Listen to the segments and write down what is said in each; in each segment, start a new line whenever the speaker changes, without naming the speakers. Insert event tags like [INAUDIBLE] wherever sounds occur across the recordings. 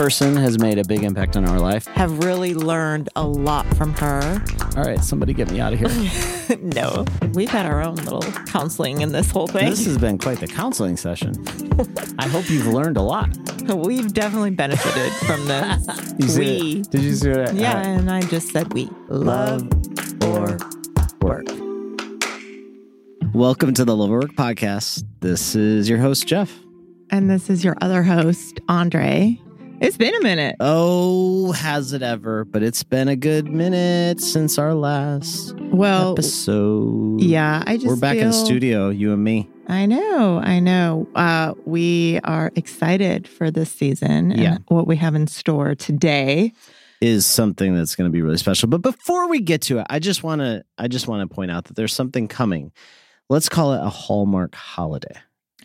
Person has made a big impact on our life.
Have really learned a lot from her.
All right, somebody get me out of here. [LAUGHS]
no, we've had our own little counseling in this whole thing.
this has been quite the counseling session. I hope you've learned a lot.
We've definitely benefited from this. [LAUGHS]
You see
we.
it? Did you see what I-
Yeah,
I-
and I just said we. Love or work.
Welcome to the Love or Work Podcast. This is your host, Jeff.
And this is your other host, Andre. It's been a minute.
Oh, has it ever? But it's been a good minute since our last
Well,
episode.
yeah, I just
We're back in
feel-
studio, you and me.
I know, I know. Uh, we are excited for this season
Yeah.
and what we have in store today.
is something that's going to be really special. But before we get to it, I just want to I just want to point out that there's something coming. Let's call it a Hallmark holiday.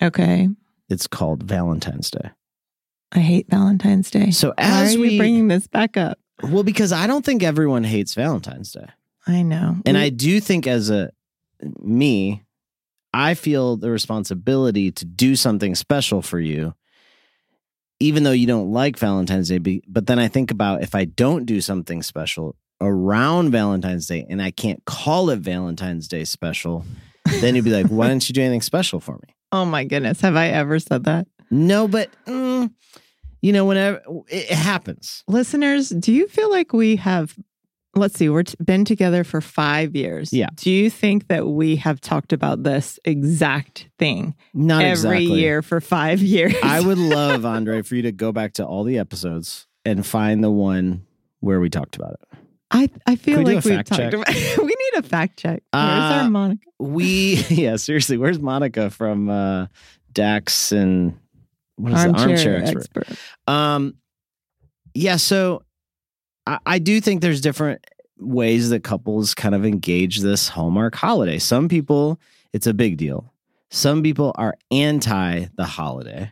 Okay.
It's called Valentine's Day.
I hate Valentine's Day.
So
Why are
we
bringing this back up?
well because I don't think everyone hates Valentine's Day.
I know.
And
We-
I do think as a me I feel the responsibility to do something special for you even though you don't like Valentine's Day be- but then I think about if I don't do something special around Valentine's Day and I can't call it Valentine's Day special then you'd be like why [LAUGHS] didn't you do anything special for me
oh my goodness, have I ever said that?
no but mm, you know whenever it, happens
Listeners, do you feel like we have, let's see, we're t- been together for five years.
Yeah.
Do you think that we have talked about this exact thing
not
every
exactly.
year for five [LAUGHS] years?
I would love Andre for you to go back to all the episodes and find the one where we talked about it.
I, I feel
we
like we've talked
check?
about [LAUGHS] we need a fact check. Where's
Uh,
our Monica?
We [LAUGHS] yeah, seriously, where's Monica from uh Dax and what is it? Armchair expert. Um yeah, so I, I do think there's different ways that couples kind of engage this Hallmark holiday. Some people it's a big deal. Some people are anti the holiday.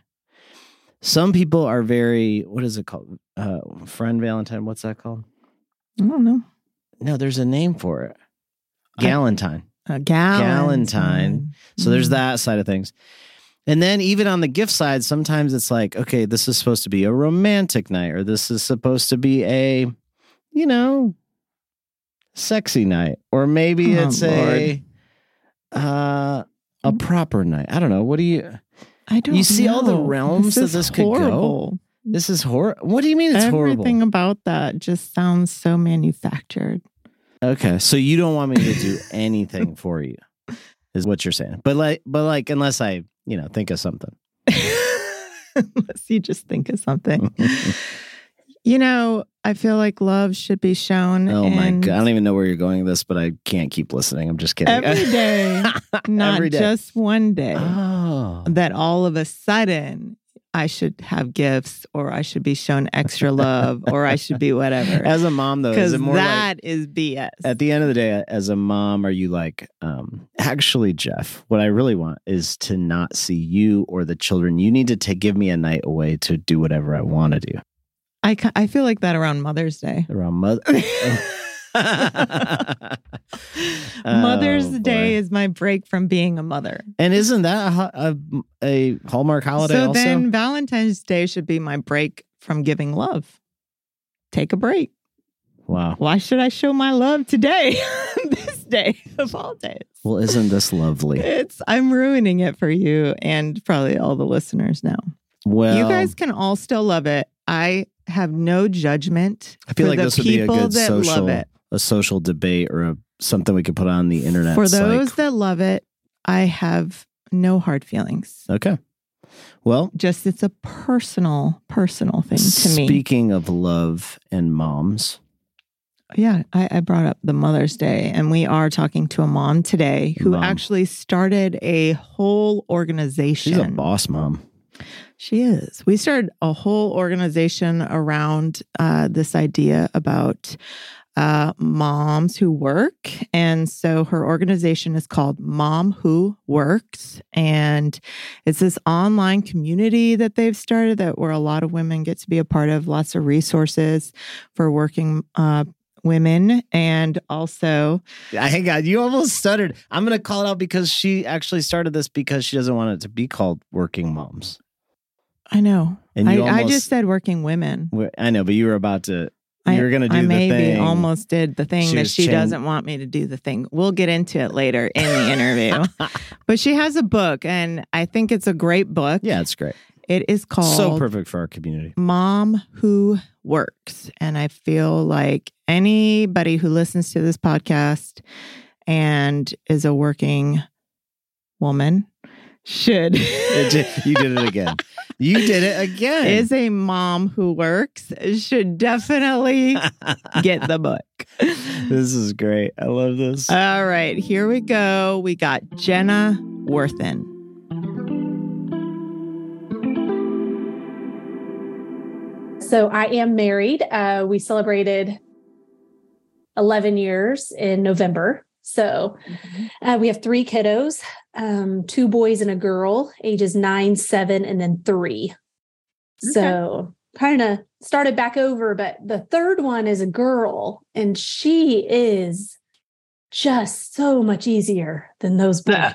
Some people are very what is it called? Uh friend Valentine, what's that called?
I don't know.
No, there's a name for it. Galentine.
A Galentine.
Galentine. So there's
Mm.
that side of things. And then even on the gift side, sometimes it's like, okay, this is supposed to be a romantic night, or this is supposed to be a, you know, sexy night, or maybe
Oh,
it's a uh a proper night. I don't know. What do you?
I don't.
You see all the
know.
realms that this could go? This is horrible. What do you mean it's
Everything
horrible?
about that just sounds so manufactured.
Okay, so you don't want me to do anything for you, is what you're saying. But like, but like, unless I, you know, think of something. [LAUGHS]
Unless you just think of something. [LAUGHS] you know, I feel like love should be shown.
Oh my god! I don't even know where you're going with this, but I can't keep listening. I'm just kidding.
Every day, [LAUGHS] not
Every day.
just one day.
Oh,
That all of a sudden I should have gifts or I should be shown extra [LAUGHS] love or I should be whatever.
as a mom though, is it more like
that is BS.
at the end of the day, as a mom, are you like, um, actually, Jeff? What I really want is to not see you or the children. You need to take, give me a night away to do whatever I want to do
I, I feel like that around Mother's Day.
around mother. [LAUGHS] [LAUGHS]
Oh, Mother's
Oh,
Day is my break from being a mother.
and isn't that a, a, a Hallmark holiday?
so
also,
then Valentine's Day should be my break from giving love. Take a break.
wow.
Why should I show my love today? [LAUGHS] this day of all days.
Well, isn't this lovely?
It's I'm ruining it for you and probably all the listeners now.
Well,
you guys can all still love it. I have no judgment.
I feel
for
like
the
this would be a
people
good
that
social
love it.
A social debate or a, something we could put on the internet.
For those
like-
that love it, I have no hard feelings.
okay. Well,
Just it's a personal, personal thing to me.
speaking of love and moms,
Yeah, I, I brought up the Mother's Day, and we are talking to a mom today who
Mom.
actually started a whole organization.
she's a boss mom.
She is. We started a whole organization around uh, this idea about uh, moms who work. And so her organization is called Mom Who Works. And it's this online community that they've started that where a lot of women get to be a part of, lots of resources for working uh, women. And also, I
Hang on, you almost stuttered. I'm going to call it out because she actually started this because she doesn't want it to be called Working Moms.
I know. And I, almost, I just said working women.
I know, but you were about to. You were going to do I the maybe thing.
almost did the thing she that she doesn't want me to do the thing. We'll get into it later in the interview. [LAUGHS] but she has a book, and I think it's a great book.
Yeah, it's great.
It is called
So Perfect for Our Community
Mom Who Works. And I feel like anybody who listens to this podcast and is a working woman should.
you did it [LAUGHS] again. You did it again.
Is a mom who works should definitely [LAUGHS] get the book.
This is great. I love this.
All right, here we go. We got Jenna Worthen.
So I am married. Uh, we celebrated 11 years in November. So mm-hmm. uh, we have three kiddos, um, two boys and a girl, ages nine, seven, and then three. Okay. So kind of started back over, but the third one is a girl, and she is just so much easier than those [LAUGHS] boys.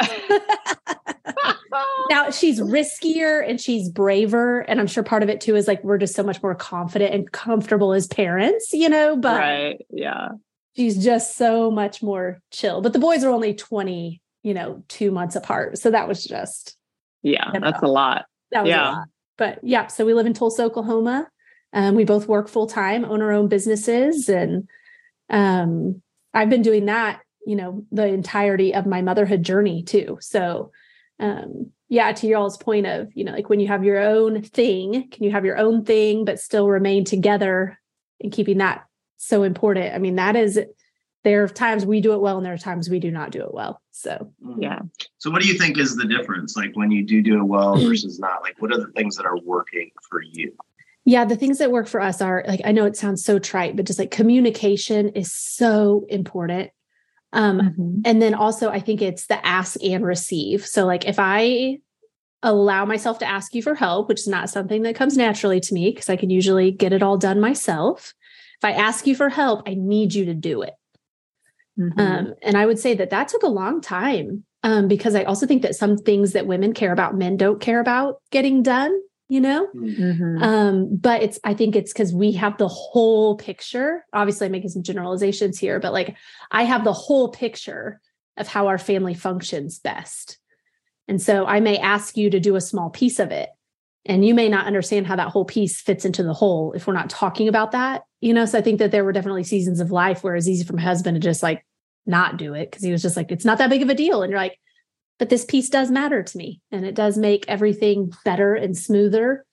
now she's [LAUGHS] riskier and she's braver. And I'm sure part of it too is like we're just so much more confident and comfortable as parents, you know, but
right. Yeah.
She's just so much more chill. But the boys are only 20, you know, two months apart. So that was just
Yeah, that's a lot.
That was
yeah.
a lot. But yeah, so we live in Tulsa, Oklahoma. Um, we both work full time, own our own businesses, and um, I've been doing that, you know, the entirety of my motherhood journey too. So um, yeah, to y'all's point of, you know, like when you have your own thing, can you have your own thing, but still remain together and keeping that so important? I mean, that is, there are times we do it well and there are times we do not do it well. So,
mm-hmm. yeah.
So, what do you think is the difference? Like when you do do it well versus not? Like, what are the things that are working for you?
Yeah, the things that work for us are like, I know it sounds so trite, but just like communication is so important. Um, mm-hmm. And then also, I think it's the ask and receive. So, like, if I allow myself to ask you for help, which is not something that comes naturally to me because I can usually get it all done myself. If I ask you for help, I need you to do it. Mm-hmm. Um, and I would say that that took a long time um, because I also think that some things that women care about, men don't care about getting done you know mm-hmm. um but it's i think it's because we have the whole picture obviously i'm making some generalizations here but like i have the whole picture of how our family functions best and so i may ask you to do a small piece of it and you may not understand how that whole piece fits into the whole if we're not talking about that you know? So i think that there were definitely seasons of life where it's easy for my husband to just like not do it because he was just like it's not that big of a deal. And you're like but this piece does matter to me and it does make everything better and smoother.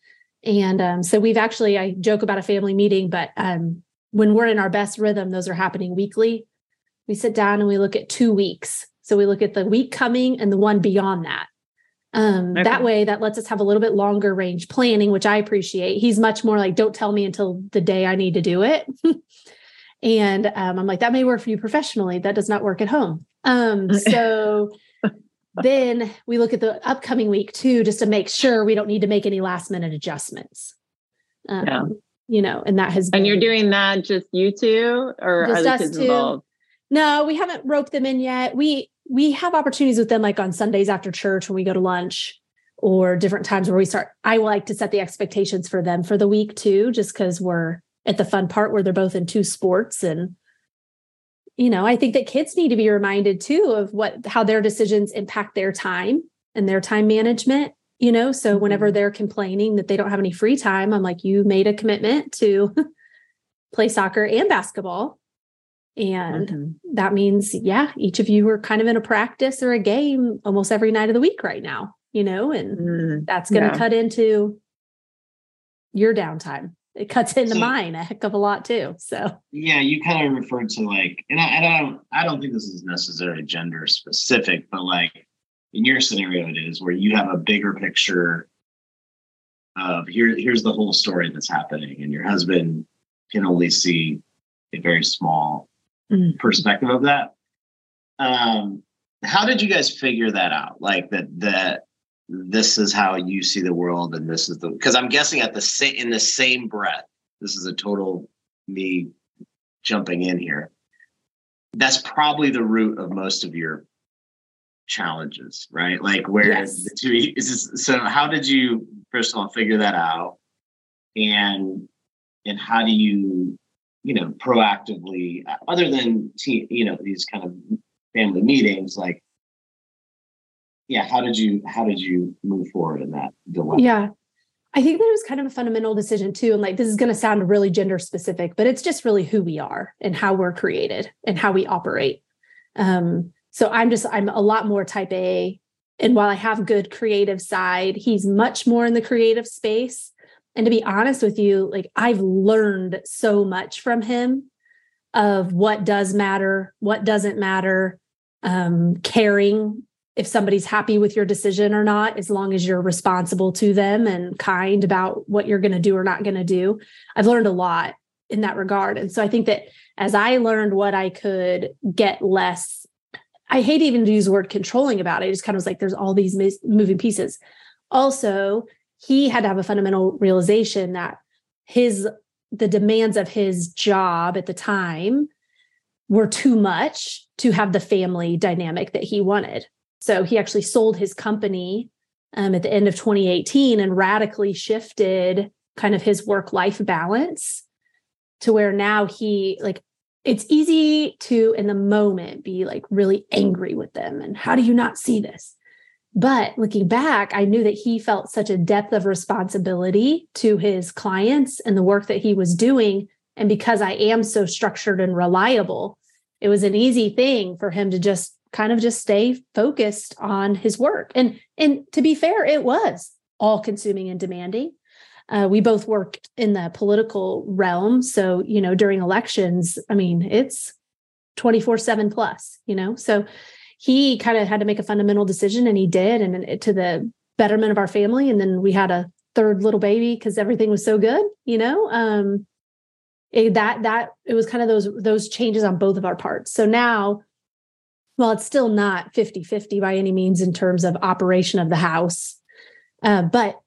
And um, so we've actually i joke about a family meeting but um, when we're in our best rhythm those are happening weekly. We sit down and we look at two weeks. So we look at the week coming and the one beyond that um, okay. that way that lets us have a little bit longer range planning which i appreciate he's much more like don't tell me until the day i need to do it [LAUGHS] and um, i'm like that may work for you professionally that does not work at home um, [LAUGHS] so then we look at the upcoming week too, just to make sure we don't need to make any last minute adjustments. Um, yeah. You know, and that has
been, And you're doing that just you two or are the kids two. involved?
No, we haven't roped them in yet. We we have opportunities with them like on Sundays after church when we go to lunch or different times where we start. I like to set the expectations for them for the week too, just because we're at the fun part where they're both in two sports and you know, I think that kids need to be reminded too of what how their decisions impact their time and their time management, you know. So whenever mm-hmm. they're complaining that they don't have any free time, I'm like, you made a commitment to [LAUGHS] play soccer and basketball. And mm-hmm. that means, yeah, each of you are kind of in a practice or a game almost every night of the week right now, you know, and mm, that's going to yeah. cut into your downtime it cuts into so, mine a heck of a lot too. So
yeah, you kind of referred to like, and I, and I don't, I don't think this is necessarily gender specific, but like in your scenario, it is where you have a bigger picture of here, here's the whole story that's happening, and your husband can only see a very small mm. perspective of that. Um, how did you guys figure that out? Like that, that this is how you see the world and this is the because i'm guessing at the same in the same breath this is a total me jumping in here that's probably the root of most of your challenges right like where yes. the two is this, so how did you first of all figure that out and and how do you you know proactively other than you know these kind of family meetings like yeah how did you how did you move forward in that dilemma?
Yeah. I think that it was kind of a fundamental decision too and like this is going to sound really gender specific but it's just really who we are and how we're created and how we operate. Um so i'm just i'm a lot more type a and while i have good creative side he's much more in the creative space and to be honest with you like i've learned so much from him of what does matter what doesn't matter um, caring if somebody's happy with your decision or not as long as you're responsible to them and kind about what you're going to do or not going to do. I've learned a lot in that regard. And so i think that as i learned what i could get less i hate even to use the word controlling about it. I just kind of was like there's all these moving pieces. Also he had to have a fundamental realization that his the demands of his job at the time were too much to have the family dynamic that he wanted. So he actually sold his company um, at the end of 2018 and radically shifted kind of his work life balance to where now he like it's easy to in the moment be like really angry with them and how do you not see this but looking back, I knew that he felt such a depth of responsibility to his clients and the work that he was doing. And because I am so structured and reliable, it was an easy thing for him to just kind of just stay focused on his work. And and to be fair, it was all consuming and demanding. Uh, we both work in the political realm. So, you know, during elections, I mean, it's 24 7 plus, you know. So he kind of had to make a fundamental decision and he did and to the betterment of our family and then we had a third little baby because everything was so good you know? Um it, that that it was kind of those those changes on both of our parts. So now well it's still not 50 50 by any means in terms of operation of the house uh, but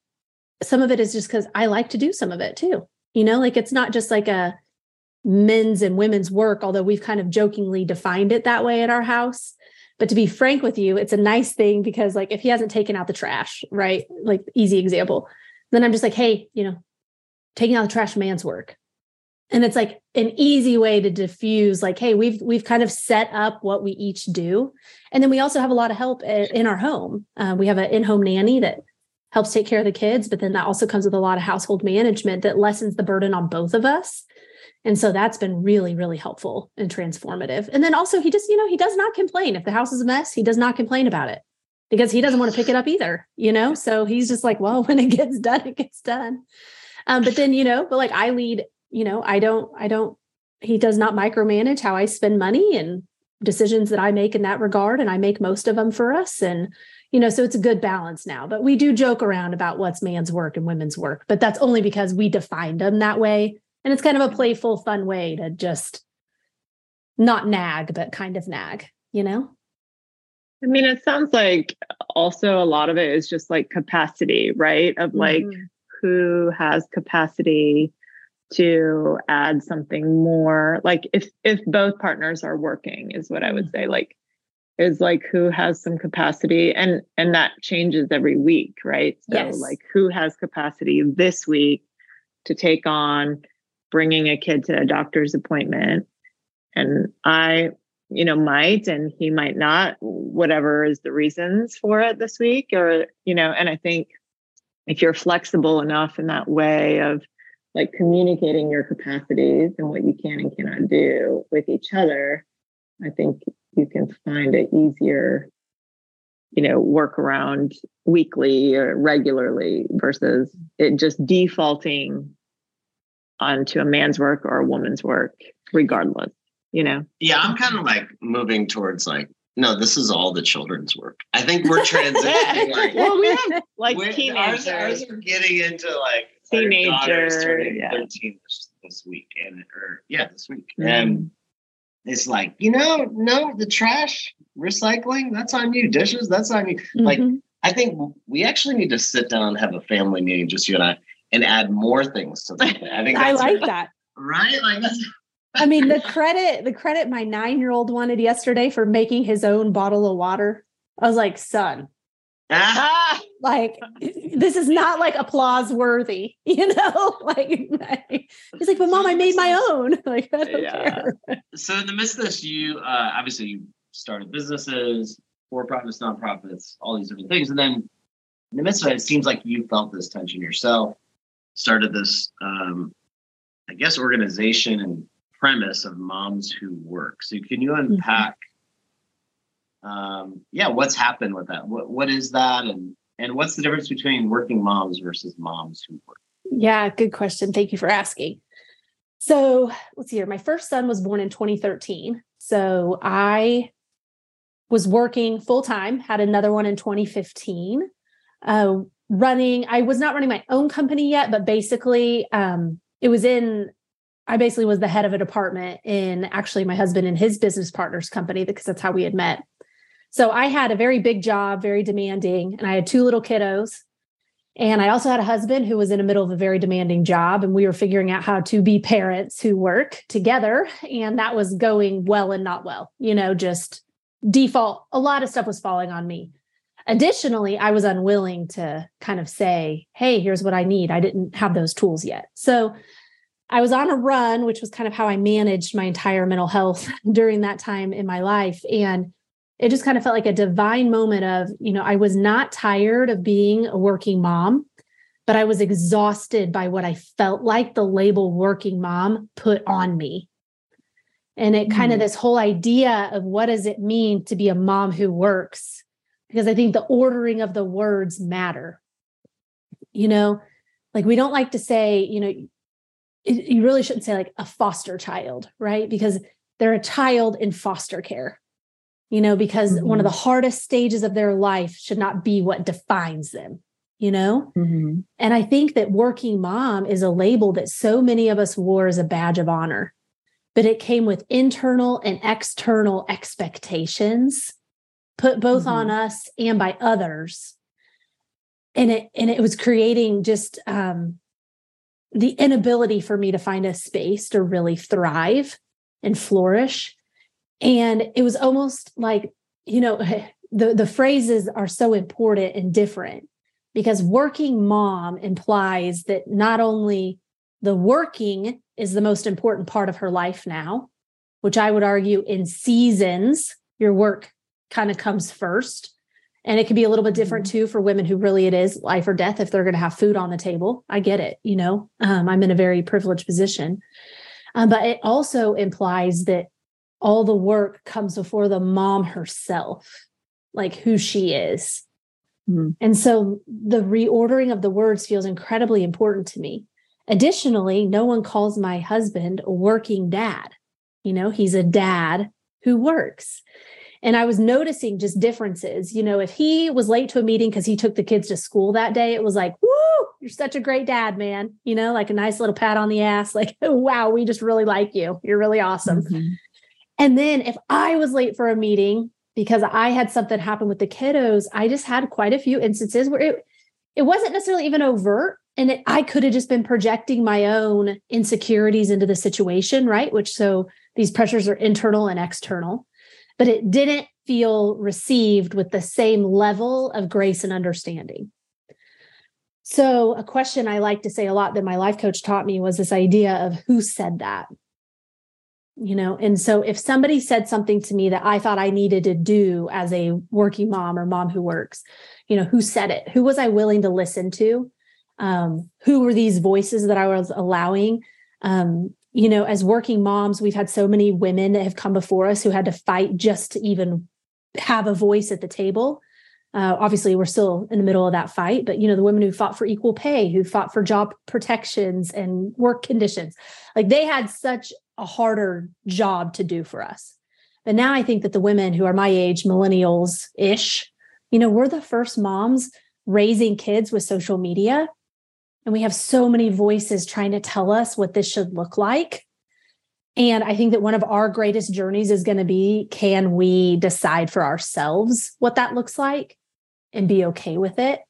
some of it is just because i like to do some of it too you know? Like it's not just like a men's and women's work although we've kind of jokingly defined it that way at our house but to be frank with you, it's a nice thing because like if he hasn't taken out the trash, right? Like easy example, then I'm just like, hey, you know, taking out the trash man's work. And it's like an easy way to diffuse like, hey, we've we've kind of set up what we each do. And then we also have a lot of help in our home. Uh, we have an in-home nanny that helps take care of the kids, but then that also comes with a lot of household management that lessens the burden on both of us. And so that's been really, really helpful and transformative. And then also, he just, you know, he does not complain. If the house is a mess, he does not complain about it because he doesn't want to pick it up either, you know? So he's just like, well, [LAUGHS] when it gets done, it gets done. Um, but then, you know, but like I lead, you know, I don't, I don't, he does not micromanage how I spend money and decisions that I make in that regard. And I make most of them for us. And, you know, so it's a good balance now. But we do joke around about what's man's work and women's work, but that's only because we defined them that way and it's kind of a playful, fun way to just not nag, but kind of nag, you know?
I mean, it sounds like also a lot of it is just like capacity, right? Of like mm-hmm. who has capacity to add something more. Like if if both partners are working is what I would say. Mm-hmm. Like is like who has some capacity and and that changes every week, right? So yes. like who has capacity this week to take on bringing a kid to a doctor's appointment. And i you know might and he might not whatever is the reasons for it this week or you know and i think if you're flexible enough in that way of like communicating your capacities and what you can and cannot do with each other i think you can find it easier you know work around weekly or regularly versus it just defaulting onto a man's work or a woman's work, regardless, you know?
Yeah, I'm kind of like moving towards like, no, this is all the children's work. I think we're transitioning. [LAUGHS] like,
well, we have like teenagers.
Ours, ours are getting into like
teenagers
yeah. 13 this, this, week, and or yeah, this week, mm-hmm. and it's like you know, no, the trash recycling that's on you. Dishes that's on you. Mm-hmm. Like I think we actually need to sit down and have a family meeting, just you and I, and add more things to that. I think [LAUGHS]
I like that.
Right? Like that's
I mean, the [LAUGHS] credit, the credit my nine-year-old wanted yesterday for making his own bottle of water. I was like, son.
Ah, [LAUGHS]
Like this is not like applause worthy, you know? Like he's like, but mom, I made my own. Like, I don't yeah. care.
So in the midst of this, you uh obviously you started businesses, for profits, nonprofits, all these different things. And then in the midst of it, it seems like you felt this tension yourself, started this um I guess organization and premise of moms who work. So can you mm-hmm. unpack um yeah, what's happened with that? What what is that and and what's the difference between working moms versus moms who work?
Yeah, good question. Thank you for asking. So let's see here. My first son was born in 2013. So I was working full time, had another one in 2015. Uh, running, I was not running my own company yet, but basically, um, it was in, I basically was the head of a department in actually my husband and his business partner's company because that's how we had met. So I had a very big job, very demanding, and I had two little kiddos. And I also had a husband who was in the middle of a very demanding job, and we were figuring out how to be parents who work together. And that was going well and not well, you know, just default. A lot of stuff was falling on me. Additionally, I was unwilling to kind of say, hey, here's what I need. I didn't have those tools yet. So I was on a run, which was kind of how I managed my entire mental health [LAUGHS] during that time in my life. And it just kind of felt like a divine moment of, you know, I was not tired of being a working mom, but I was exhausted by what I felt like the label working mom put on me. And it mm. kind of mm-hmm. this whole idea of what does it mean to be a mom who works? Because I think the ordering of the words matter. You know, like we don't like to say, you know, you really shouldn't say like a foster child, right? Because they're a child in foster care you know, because mm-hmm. one of the mm-hmm. hardest stages of their life should not be what defines them, you know? Mm-hmm. And I think that working mom is a label that so many of us wore as a badge of honor, but it came with internal and external expectations put both mm-hmm. on us and by others. And it and it was creating just um the inability for me to find a space to really thrive and flourish and it was almost like, you know, [LAUGHS] the, the phrases are so important and different because working mom implies that not only the working is the most important part of her life now, which I would argue in seasons, your work kind of comes first. And it can be a little bit different mm-hmm. too for women who really it is life or death if they're going to have food on the table. I get it. You know, um, I'm in a very privileged position. Um, but it also implies that all the work comes before the mom herself, like who she is. Mm-hmm. And so the reordering of the words feels incredibly important to me. Additionally, no one calls my husband a working dad. You know, he's a dad who works. And I was noticing just differences. You know, if he was late to a meeting because he took the kids to school that day, it was like, woo, you're such a great dad, man. You know, like a nice little pat on the ass, like, [LAUGHS] wow, we just really like you. You're really awesome. Mm-hmm. And then if I was late for a meeting because I had something happen with the kiddos, I just had quite a few instances where it it wasn't necessarily even overt and it, I could have just been projecting my own insecurities into the situation, right? Which so these pressures are internal and external, but it didn't feel received with the same level of grace and understanding. So, a question I like to say a lot that my life coach taught me was this idea of who said that you know? And so if somebody said something to me that i thought i needed to do as a working mom or mom who works you know who said it? Who was i willing to listen to? Um, who were these voices that i was allowing? Um, you know as working moms we've had so many women that have come before us who had to fight just to even have a voice at the table uh, obviously we're still in the middle of that fight but you know the women who fought for equal pay who fought for job protections and work conditions like they had such a harder job to do for us. But now I think that the women who are my age, millennials ish, you know, we're the first moms raising kids with social media. And we have so many voices trying to tell us what this should look like. And I think that one of our greatest journeys is going to be can we decide for ourselves what that looks like and be okay with it?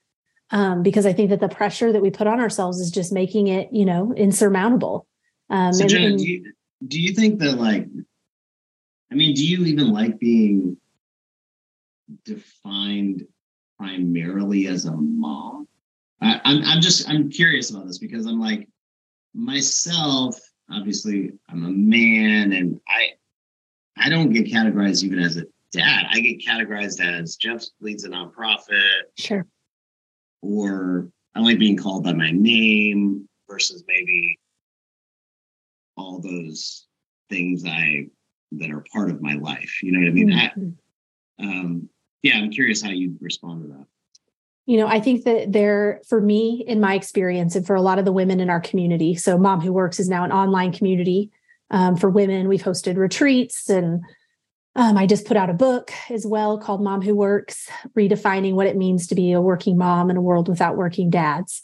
Um, because I think that the pressure that we put on ourselves is just making it, you know, insurmountable. Um,
so, and, Jenna, do, you, do you think that like i mean do you even like being defined primarily as a mom? I, I'm I'm just I'm curious about this because I'm like myself. Obviously, I'm a man, and I I don't get categorized even as a dad. I get categorized as Jeff leads a nonprofit.
Sure.
Or I like being called by my name versus maybe all those things I that are part of my life. You know what I mean? Mm-hmm. I, um, yeah, I'm curious how you respond to that.
You know, I think that there, for me, in my experience, and for a lot of the women in our community, so Mom Who Works is now an online community um, for women. We've hosted retreats and um, I just put out a book as well called Mom Who Works, redefining what it means to be a working mom in a world without working dads.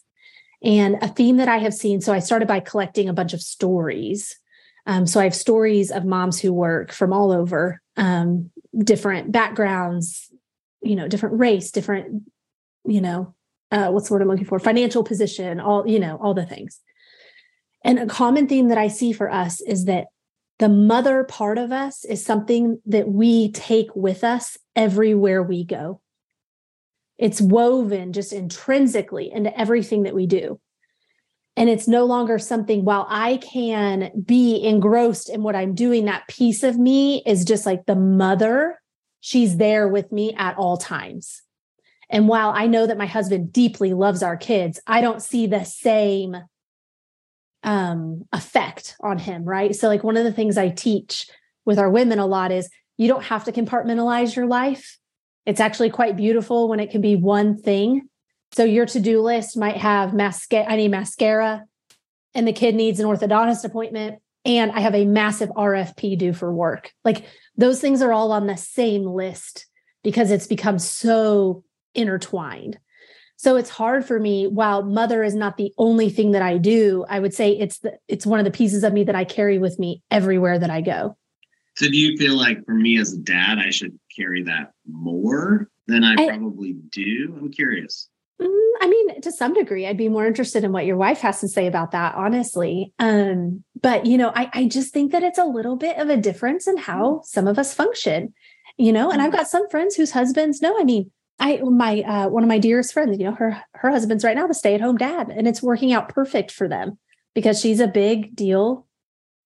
And a theme that I have seen, so I started by collecting a bunch of stories. Um, so I have stories of moms who work from all over, um, different backgrounds, you know, different race, different, you know, uh, what's the word I'm looking for? Financial position, all, you know, all the things. And a common theme that I see for us is that the mother part of us is something that we take with us everywhere we go. It's woven just intrinsically into everything that we do. And it's no longer something, while I can be engrossed in what I'm doing, that piece of me is just like the mother. She's there with me at all times. And while I know that my husband deeply loves our kids, I don't see the same um, effect on him, right? So, like, one of the things I teach with our women a lot is you don't have to compartmentalize your life. It's actually quite beautiful when it can be one thing. So, your to do list might have mascara, I need mascara, and the kid needs an orthodontist appointment, and I have a massive RFP due for work. Like, those things are all on the same list because it's become so intertwined. So it's hard for me while mother is not the only thing that I do, I would say it's the it's one of the pieces of me that I carry with me everywhere that I go.
So do you feel like for me as a dad I should carry that more than I, I probably do? I'm curious.
Mm, I mean, to some degree, I'd be more interested in what your wife has to say about that, honestly. Um, but you know, I, I just think that it's a little bit of a difference in how some of us function, you know, and I've got some friends whose husbands no, I mean, I my uh, one of my dearest friends, you know, her her husband's right now the stay at home dad, and it's working out perfect for them because she's a big deal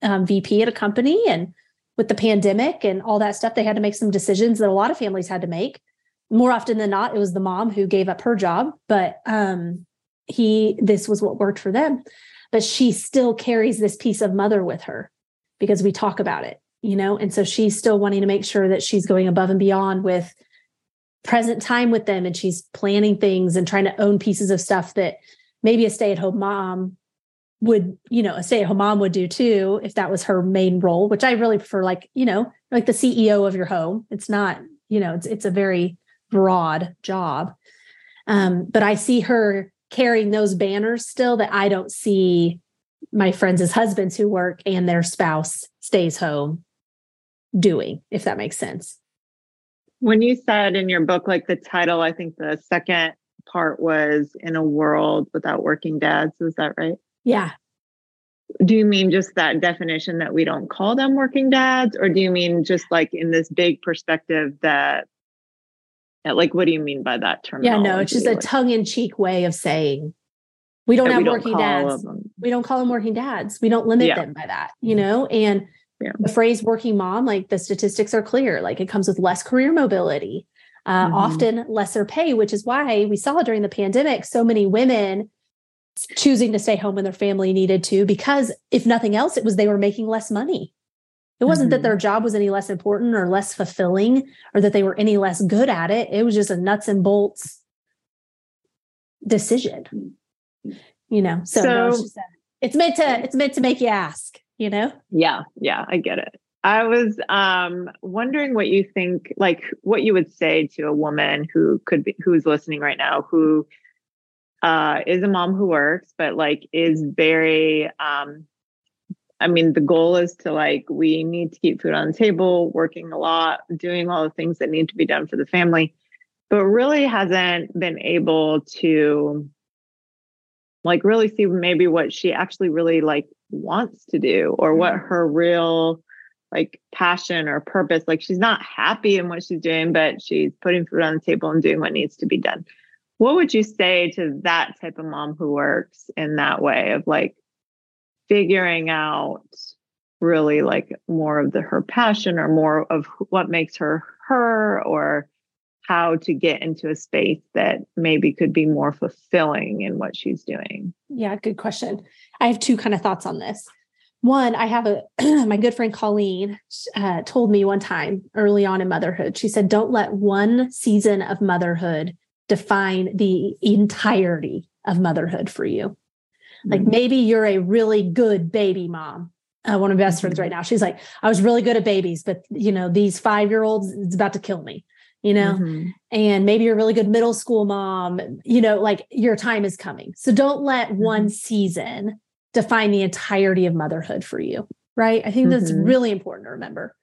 um, VP at a company, and with the pandemic and all that stuff, they had to make some decisions that a lot of families had to make. More often than not, it was the mom who gave up her job, but um, he this was what worked for them. But she still carries this piece of mother with her because we talk about it, you know, and so she's still wanting to make sure that she's going above and beyond with present time with them and she's planning things and trying to own pieces of stuff that maybe a stay-at-home mom would you know a stay-at-home mom would do too if that was her main role which i really prefer like you know like the ceo of your home. It's not you know it's it's a very broad job. Um but i see her carrying those banners still that i don't see my friends as husbands who work and their spouse stays home doing if that makes sense
when you said in your book, like the title, I think the second part was in a world without working dads. Is that right?
Yeah.
Do you mean just that definition that we don't call them working dads? Or do you mean just like in this big perspective that, like, what do you mean by that term?
Yeah, no, it's just a tongue in cheek way of saying we don't have we working don't dads. We don't call them working dads. We don't limit yeah. them by that, you know? And yeah. the phrase working mom like the statistics are clear like it comes with less career mobility uh, mm-hmm. often lesser pay which is why we saw during the pandemic so many women choosing to stay home when their family needed to because if nothing else it was they were making less money it wasn't mm-hmm. that their job was any less important or less fulfilling or that they were any less good at it it was just a nuts and bolts decision mm-hmm. you know so, so no, it's, it's meant to it's meant to make you ask you know?
Yeah, yeah, I get it. I was um, wondering what you think, like what you would say to a woman who could be who's listening right now, who uh, is a mom who works, but like is very um, I mean, the goal is to like, we need to keep food on the table, working a lot, doing all the things that need to be done for the family, but really hasn't been able to like really see maybe what she actually really like wants to do or what mm-hmm. her real like passion or purpose. Like she's not happy in what she's doing, but she's putting food on the table and doing what needs to be done. What would you say to that type of mom who works in that way of like figuring out really like more of the her passion or more of what makes her her or how to get into a space that maybe could be more fulfilling in what she's doing?
Yeah, good question. I have two kind of thoughts on this. One, I have a [CLEARS THROAT] my good friend Colleen uh, told me one time early on in motherhood. She said, "Don't let one season of motherhood define the entirety of motherhood for you. Mm-hmm. Like maybe you're a really good baby mom. Uh, one of my best friends mm-hmm. right now, she's like, I was really good at babies, but you know, these five year olds, it's about to kill me you know mm-hmm. and maybe you're a really good middle school mom you know like your time is coming so don't let mm-hmm. one season define the entirety of motherhood for you right i think mm-hmm. that's really important to remember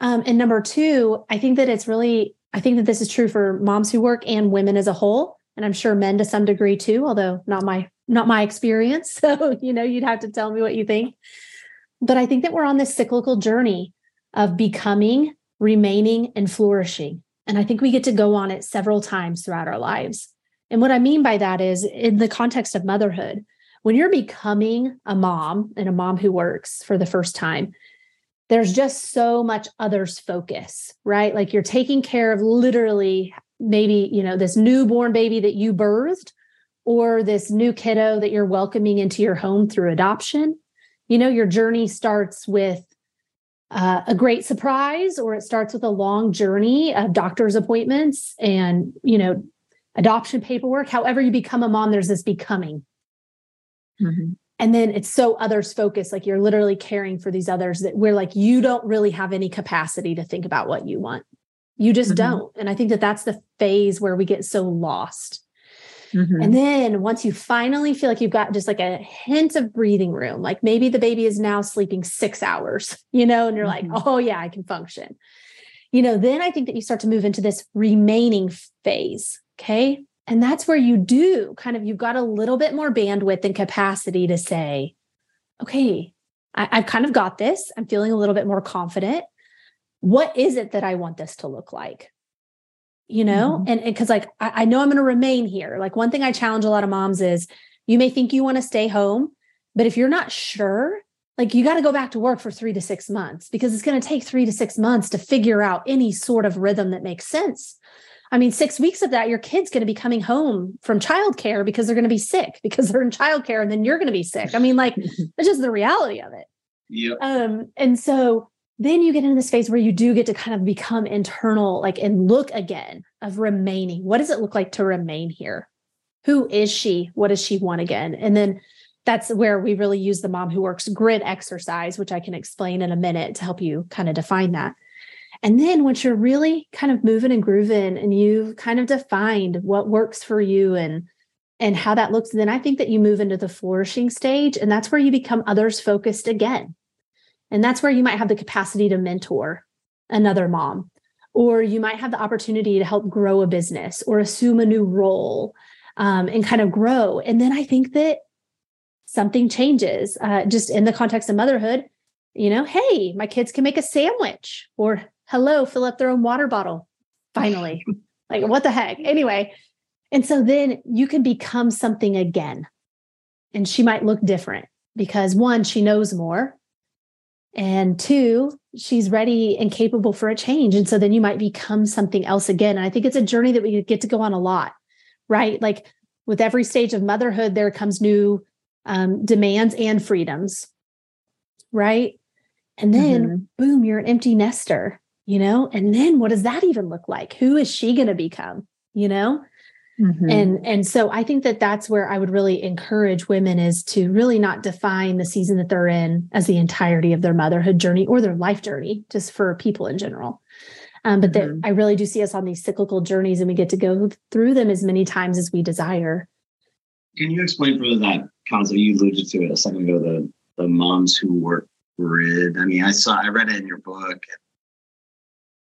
um, and number two i think that it's really i think that this is true for moms who work and women as a whole and i'm sure men to some degree too although not my not my experience [LAUGHS] so you know you'd have to tell me what you think but i think that we're on this cyclical journey of becoming remaining, and flourishing. And I think we get to go on it several times throughout our lives. And what I mean by that is in the context of motherhood, when you're becoming a mom and a mom who works for the first time, there's just so much others focus, right? Like you're taking care of literally maybe, you know, this newborn baby that you birthed or this new kiddo that you're welcoming into your home through adoption. You know, your journey starts with uh, a great surprise or it starts with a long journey of doctor's appointments and you know adoption paperwork. However you become a mom there's this becoming. Mm-hmm. and then it's so others focused like you're literally caring for these others that we're like you don't really have any capacity to think about what you want. You just mm-hmm. don't. And i think that that's the phase where we get so lost Mm-hmm. And then once you finally feel like you've got just like a hint of breathing room, like maybe the baby is now sleeping six hours, [LAUGHS] you know, and you're mm-hmm. like, oh, yeah, I can function. You know, then I think that you start to move into this remaining phase. Okay. And that's where you do kind of, you've got a little bit more bandwidth and capacity to say, okay, I, I've kind of got this. I'm feeling a little bit more confident. What is it that I want this to look like? You know, mm-hmm. and because like I, I know I'm going to remain here. Like one thing I challenge a lot of moms is you may think you want to stay home, but if you're not sure, like you got to go back to work for three to six months because it's going to take three to six months to figure out any sort of rhythm that makes sense. I mean, six weeks of that, your kid's going to be coming home from childcare because they're going to be sick [LAUGHS] because they're in childcare, and then you're going to be sick. I mean, like [LAUGHS] that's just the reality of it.
Yeah.
Um, and so then you get into this phase where you do get to kind of become internal, like and look again of remaining. What does it look like to remain here? Who is she? What does she want again? And then that's where we really use the mom who works grid exercise, which I can explain in a minute to help you kind of define that. And then once you're really kind of moving and grooving and you've kind of defined what works for you and and how that looks, then I think that you move into the flourishing stage. And that's where you become others focused again. And that's where you might have the capacity to mentor another mom, or you might have the opportunity to help grow a business or assume a new role um, and kind of grow. And then I think that something changes uh, just in the context of motherhood. You know, hey, my kids can make a sandwich, or hello, fill up their own water bottle. Finally, [LAUGHS] like what the heck? Anyway, and so then you can become something again. And she might look different because one, she knows more and two she's ready and capable for a change. And so then you might become something else again. And i think it's a journey that we get to go on a lot right? Like with every stage of motherhood there comes new um, demands and freedoms right? And then mm-hmm. boom you're an empty nester you know? And then what does that even look like? Who is she going to become you know Mm-hmm. And and so I think that that's where I would really encourage women is to really not define the season that they're in as the entirety of their motherhood journey or their life journey, just for people in general. Um, but mm-hmm. that I really do see us on these cyclical journeys, and we get to go through them as many times as we desire.
Can you explain further that concept you alluded to it a second ago? The the moms who work grid. I mean, I saw I read it in your book.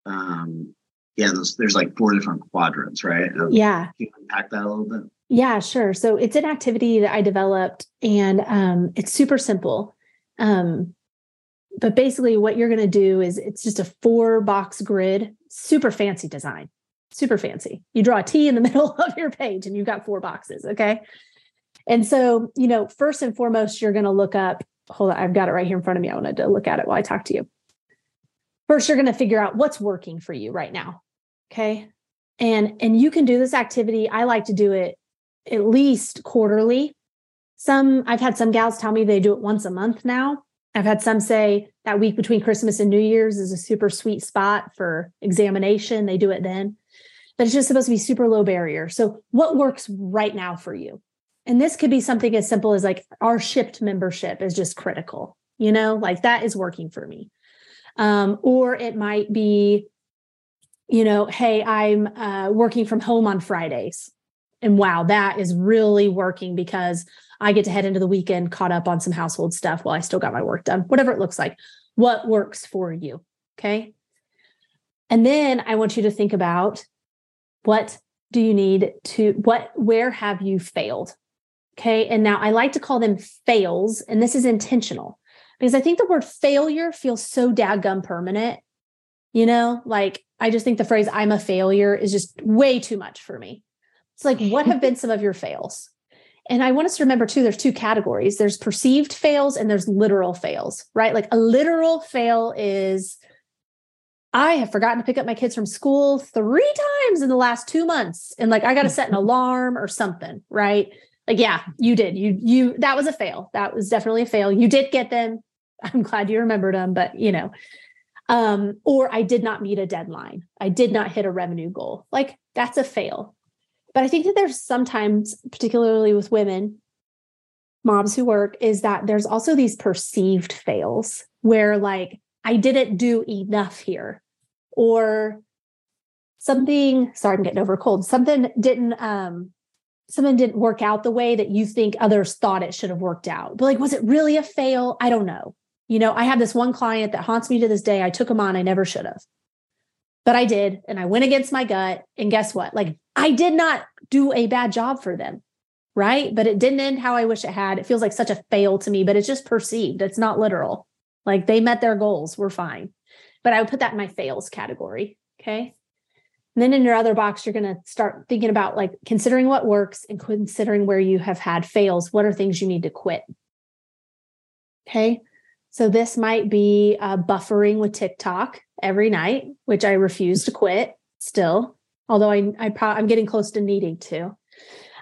Um, yeah, there's, there's like four different quadrants, right?
Um, yeah.
Can you unpack that a little bit?
Yeah, sure. So it's an activity that I developed and um, it's super simple. Um, but basically what you're going to do is it's just a four box grid, super fancy design, super fancy. You draw a T in the [LAUGHS] middle of your page and you've got four boxes. Okay. And so, you know, first and foremost, you're going to look up, hold on, I've got it right here in front of me. I wanted to look at it while I talk to you. First, you're going to figure out what's working for you right now. Okay. And and you can do this activity. I like to do it at least quarterly. Some I've had some gals tell me they do it once a month now. I've had some say that week between Christmas and New Year's is a super sweet spot for examination. They do it then. But it's just supposed to be super low barrier. So, what works right now for you? And this could be something as simple as like our Shipt membership is just critical, you know, like that is working for me. Um, or it might be, you know, hey, I'm uh, working from home on Fridays. And wow, that is really working because I get to head into the weekend caught up on some household stuff while I still got my work done, whatever it looks like. What works for you? Okay. And then I want you to think about what do you need to, what, where have you failed? Okay. And now I like to call them fails, and this is intentional because I think the word failure feels so dadgum permanent. You know, like I just think the phrase I'm a failure is just way too much for me. It's like, what have been [LAUGHS] some of your fails? And I want us to remember too, there's two categories there's perceived fails and there's literal fails, right? Like a literal fail is I have forgotten to pick up my kids from school three times in the last two months. And like I got to set an [LAUGHS] alarm or something, right? Like, yeah, you did. You, you, that was a fail. That was definitely a fail. You did get them. [LAUGHS] I'm glad you remembered them, but you know, um, or I did not meet a deadline. I did not hit a revenue goal. Like that's a fail. But I think that there's sometimes, particularly with women, moms who work, is that there's also these perceived fails where like I didn't do enough here, or something. Sorry, I'm getting over cold. Something didn't um something didn't work out the way that you think others thought it should have worked out. But like, was it really a fail? I don't know. You know, I have this one client that haunts me to this day. I took him on, I never should have. But I did, and I went against my gut. And guess what? Like, I did not do a bad job for them, right? But it didn't end how I wish it had. It feels like such a fail to me, but it's just perceived. It's not literal. Like, they met their goals. We're fine. But I would put that in my fails category. Okay. And then in your other box, you're going to start thinking about like considering what works and considering where you have had fails. What are things you need to quit? Okay. So this might be uh, buffering with TikTok every night, which I refuse to quit still, although I, I pro- I'm getting close to needing to.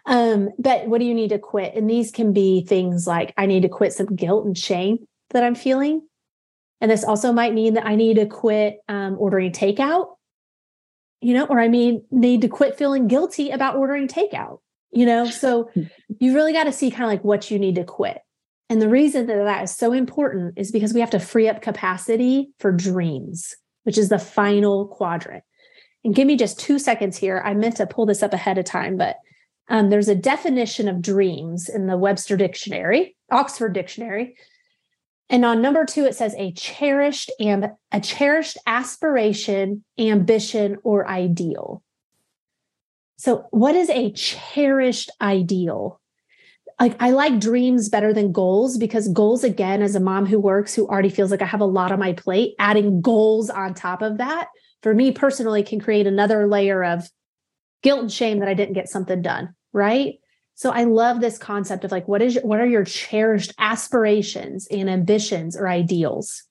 Um, but what do you need to quit? And these can be things like I need to quit some guilt and shame that I'm feeling. And this also might mean that I need to quit um, ordering takeout, you know, or I mean, need to quit feeling guilty about ordering takeout, you know? So you really got to see kind of like what you need to quit. And the reason that that is so important is because we have to free up capacity for dreams, which is the final quadrant. And give me just two seconds here. I meant to pull this up ahead of time, but um, there's a definition of dreams in the Webster Dictionary, Oxford Dictionary. And on number two, it says a cherished and a cherished aspiration, ambition, or ideal. So, what is a cherished ideal? Like I like dreams better than goals because goals, again, as a mom who works, who already feels like I have a lot on my plate, adding goals on top of that for me personally can create another layer of guilt and shame that I didn't get something done. Right. So I love this concept of like, what is, what are your cherished aspirations and ambitions or ideals?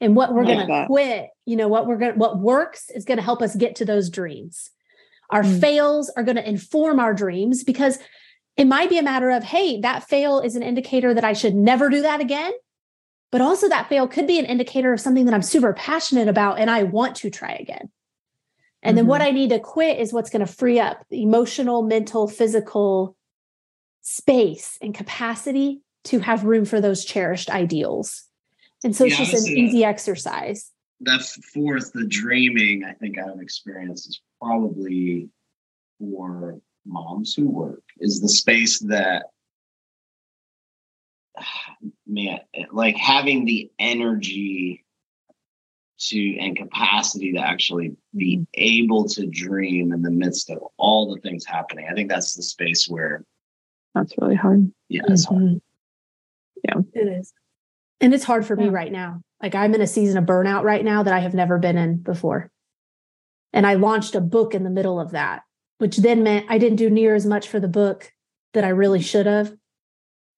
And what we're going to quit, you know, what we're going what works is going to help us get to those dreams. Our mm. fails are going to inform our dreams because it might be a matter of, hey, that fail is an indicator that I should never do that again. But also, that fail could be an indicator of something that I'm super passionate about and I want to try again. And mm-hmm. then what mm-hmm. I need to quit is what's going to free up emotional, mental, physical space and capacity to have room for those cherished ideals. And so it's just an easy exercise.
That fourth, the dreaming, I think I have experienced is probably for moms who work is the space that [SIGHS] man like having the energy to and capacity to actually be mm-hmm. able to dream in the midst of all the things happening i think that's the space where
that's really hard
yeah it's mm-hmm. hard
yeah it is And it's hard for yeah. me right now. Like I'm in a season of burnout right now that I have never been in before. And I launched a book in the middle of that, which then meant I didn't do near as much for the book that I really should have.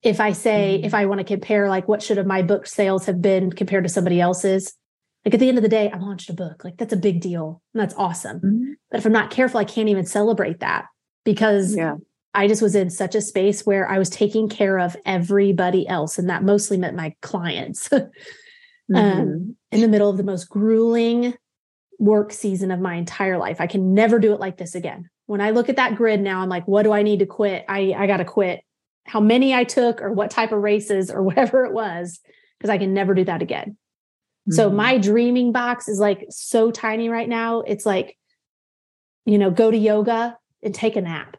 If I say, mm-hmm. if I want to compare, like what should have my book sales have been compared to somebody else's, like at the end of the day, I launched a book. Like that's a big deal. And that's awesome. Mm-hmm. But if I'm not careful, I can't even celebrate that because yeah. I just was in such a space where I was taking care of everybody else. And that mostly meant my clients [LAUGHS] um, mm-hmm. um, in the middle of the most grueling work season of my entire life. I can never do it like this again. When I look at that grid now, I'm like, what do I need to quit? I, I got to quit how many I took or what type of races or [LAUGHS] whatever it was, because I can never do that again. Mm-hmm. So my dreaming box is like so tiny right now. It's like, you know, go to yoga and take a nap,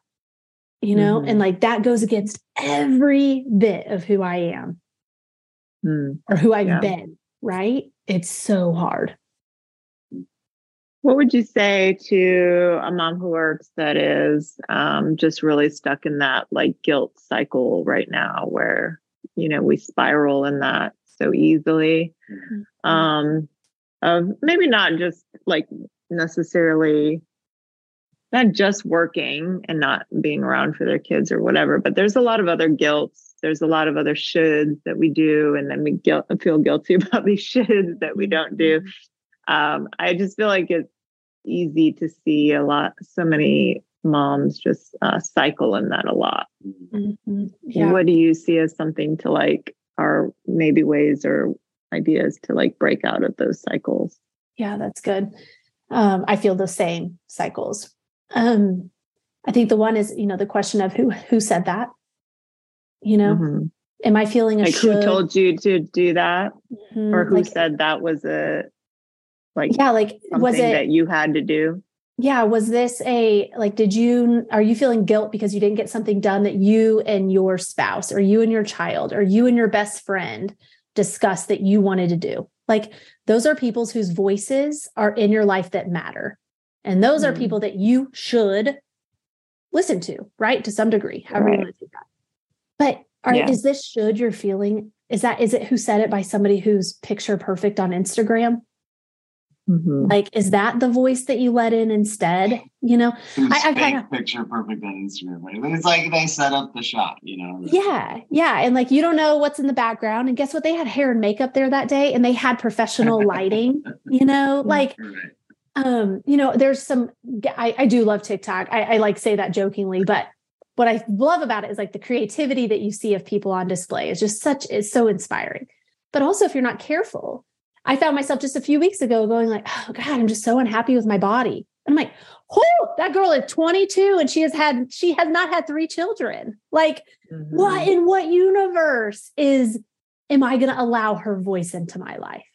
you know, mm-hmm. and like that goes against every bit of who I am mm. or who I've yeah. been, right? It's so hard.
What would you say to a mom who works that is um, just really stuck in that like guilt cycle right now where, you know, we spiral in that so easily? Mm-hmm. Um, of maybe not just like necessarily not just working and not being around for their kids or whatever, but there's a lot of other guilts. There's a lot of other shoulds that we do, and then we guilt, feel guilty [LAUGHS] about these shoulds that we don't do. Um, I just feel like it's easy to see a lot, so many moms just uh, cycle in that a lot. Mm-hmm. Yeah. What do you see as something to like, are maybe ways or ideas to like break out of those cycles?
Yeah, that's good. Um, I feel the same cycles um, I think the one is, you know, the question of who who said that. You know, mm-hmm. am I feeling a
like should? who told you to do that, mm-hmm. or who like, said that was a like
yeah, like was it
that you had to do?
Yeah, was this a like? Did you are you feeling guilt because you didn't get something done that you and your spouse, or you and your child, or you and your best friend discussed that you wanted to do? Like those are people's whose voices are in your life that matter. And those mm-hmm. are people that you should listen to, right? To some degree, however right. you want to take that. But are, yeah. is this should you're feeling? Is that is it who said it by somebody who's picture perfect on Instagram? Mm-hmm. Like, is that the voice that you let in instead? You know,
I, I kind of picture perfect on Instagram. Right? It's like they set up the shot, you know?
Yeah. Yeah. And like, you don't know what's in the background. And guess what? They had hair and makeup there that day and they had professional [LAUGHS] lighting, you know, like, um, you know, there's some, I, I do love TikTok. I, I like say that jokingly, but what I love about it is like the creativity that you see of people on display is just such, is so inspiring. But also, if you're not careful, I found myself just a few weeks ago going like, oh God, I'm just so unhappy with my body. And I'm like, oh, that girl is 22 and she has had, she has not had three children. Like, mm-hmm. what in what universe is, am I going to allow her voice into my life?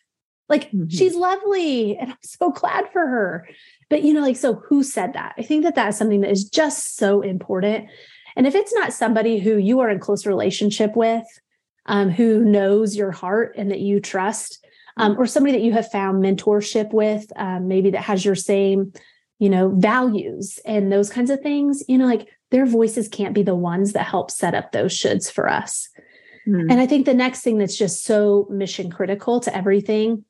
Like mm-hmm. she's lovely and I'm so glad for her. But you know, like, so who said that? I think that that's something that is just so important. And if it's not somebody who you are in close relationship with, um, who knows your heart and that you trust, um, or somebody that you have found mentorship with, um, maybe that has your same, you know, values and those kinds of things, you know, like their voices can't be the ones that help set up those shoulds for us. Mm. And I think the next thing that's just so mission critical to everything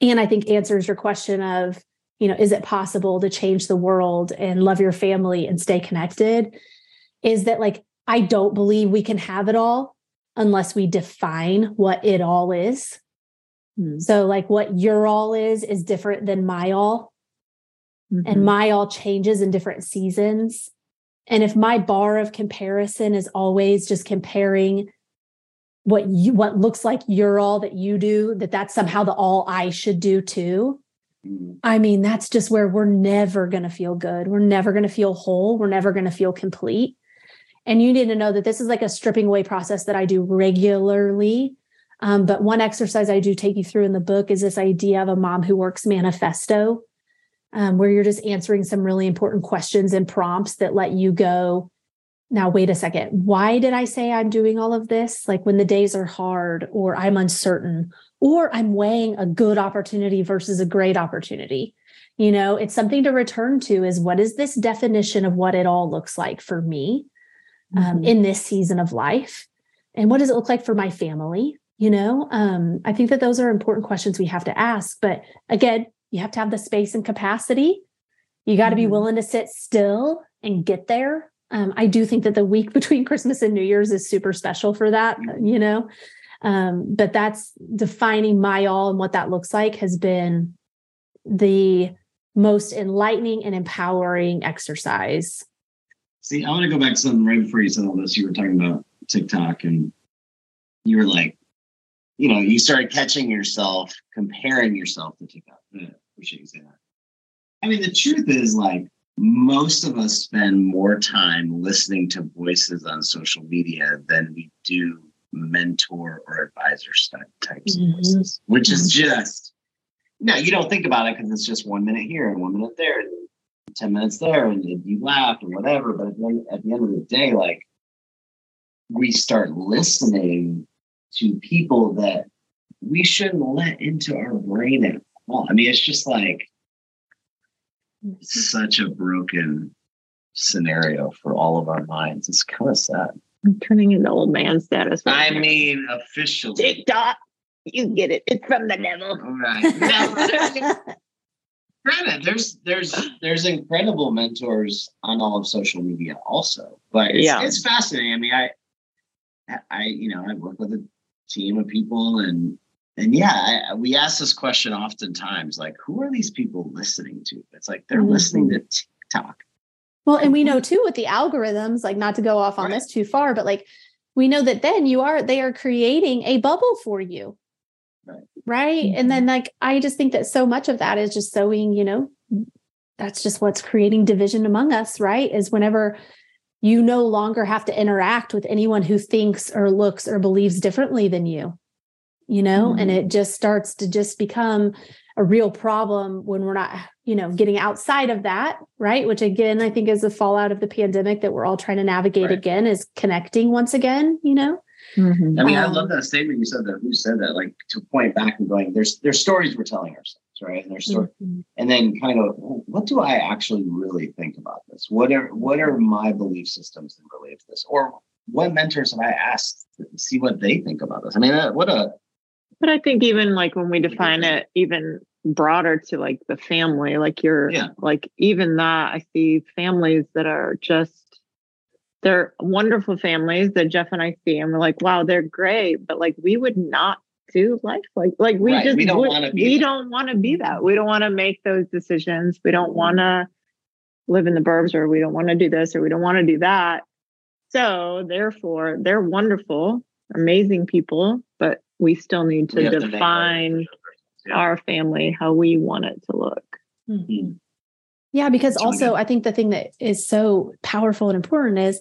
and I think answers your question of, you know, is it possible to change the world and love your family and stay connected? Is that like, I don't believe we can have it all unless we define what it all is. Hmm. So, like, what your all is, is different than my all. Mm-hmm. And my all changes in different seasons. And if my bar of comparison is always just comparing what you what looks like you're all that you do that that's somehow the all i should do too mm-hmm. i mean that's just where we're never going to feel good we're never going to feel whole we're never going to feel complete and you need to know that this is like a stripping away process that i do regularly um, but one exercise i do take you through in the book is this idea of a mom who works manifesto um, where you're just answering some really important questions and prompts that let you go now wait a second. Why did i say i'm doing all of this? Like when the days are hard or i'm uncertain or i'm weighing a good opportunity versus a great opportunity. You know it's something to return to is what is this definition of what it all looks like for me um, mm-hmm. in this season of life? And what does it look like for my family You know, um, I think that those are important questions we have to ask. But again, you have to have the space and capacity. You got to mm-hmm. be willing to sit still and get there. Um, I do think that the week [LAUGHS] between Christmas and New Year's is super special for that, you know. Um, but that's defining my all and what that looks like has been the most enlightening and empowering exercise.
See, I want to go back to something right before you said all this. You were talking about TikTok and you were like, you know, you started catching yourself comparing yourself to TikTok. I appreciate you saying that. I mean, the truth is like most of us spend more time listening to voices on social media than we do mentor or advisor types mm-hmm. of voices, which is mm-hmm. just no, you don't think about it because it's just one minute here and one minute there, and 10 minutes there, and you laugh and whatever. But at the, end, at the end of the day, like we start listening to people that we shouldn't let into our brain at all. I mean, it's just like mm-hmm. such a broken scenario for all of our minds. It's kind of sad.
I'm turning into old man status.
I mean, officially.
TikTok. You get it. It's from the devil. All right.
granted, there's there's there's incredible mentors on all of social media also, but it's, yeah. it's fascinating. I mean, I I you know I work with a team of people and and yeah, I, we ask this question oftentimes, like, who are these people listening to? It's like they're mm-hmm. listening to TikTok.
Well, and we know too with the algorithms, like not to go off on right. this too far, but like we know that then you are they are creating a bubble for you. Right. right? Mm-hmm. And then like I just think that so much of that is just sowing, you know, that's just what's creating division among us, right? Is whenever you no longer have to interact with anyone who thinks or looks or believes differently than you you know mm-hmm. and it just starts to just become a real problem when we're not you know getting outside of that right which again i think is the fallout of the pandemic that we're all trying to navigate right. again is connecting once again you know
mm-hmm. i mean um, i love that statement you said that who said that like to point back and going there's there's stories we're telling ourselves right and there's story mm-hmm. and then kind of go what do i actually really think about this what are what are my belief systems in relate to this or what mentors have i asked to see what they think about this i mean uh, what a
but I think even like when we define it even broader to like the family, like you're yeah. like even that I see families that are just they're wonderful families that Jeff and I see and we're like, wow, they're great. But like we would not do life like like we right. just we don't want to be we that. don't want to be that. We don't want to make those decisions. We don't want to live in the burbs or we don't want to do this or we don't want to do that. So therefore they're wonderful, amazing people, but we still need to define to our family how we want it to look.
Mm-hmm. Yeah, because also I think the thing that is so powerful and important is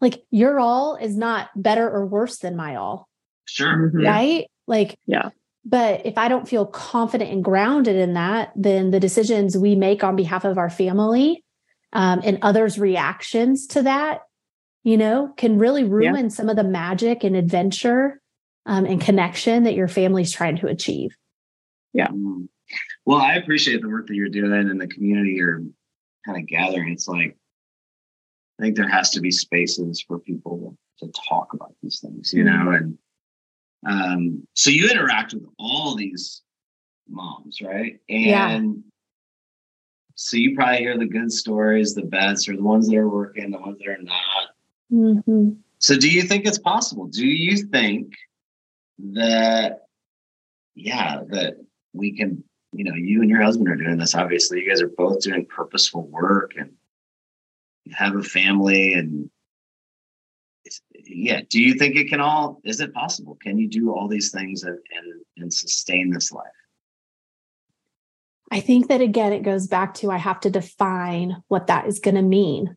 like your all is not better or worse than my all.
Sure.
Mm-hmm. Right? Like,
yeah.
But if I don't feel confident and grounded in that, then the decisions we make on behalf of our family um, and others' reactions to that, you know, can really ruin yeah. some of the magic and adventure um, and connection that your family's trying to achieve.
Yeah.
Mm. Well, I appreciate the work that you're doing and the community you're kind of gathering. It's like, I think there has to be spaces for people to talk about these things, you mm-hmm. know? And um, so you interact with all these moms, right? And yeah. so you probably hear the good stories, the best, or the ones that are working, the ones that are not. Mm-hmm. So do you think it's possible? Do you think that yeah that we can you know you and your husband are doing this obviously you guys are both doing purposeful work and have a family and yeah do you think it can all is it possible can you do all these things and and, and sustain this life
i think that again it goes back to i have to define what that is going to mean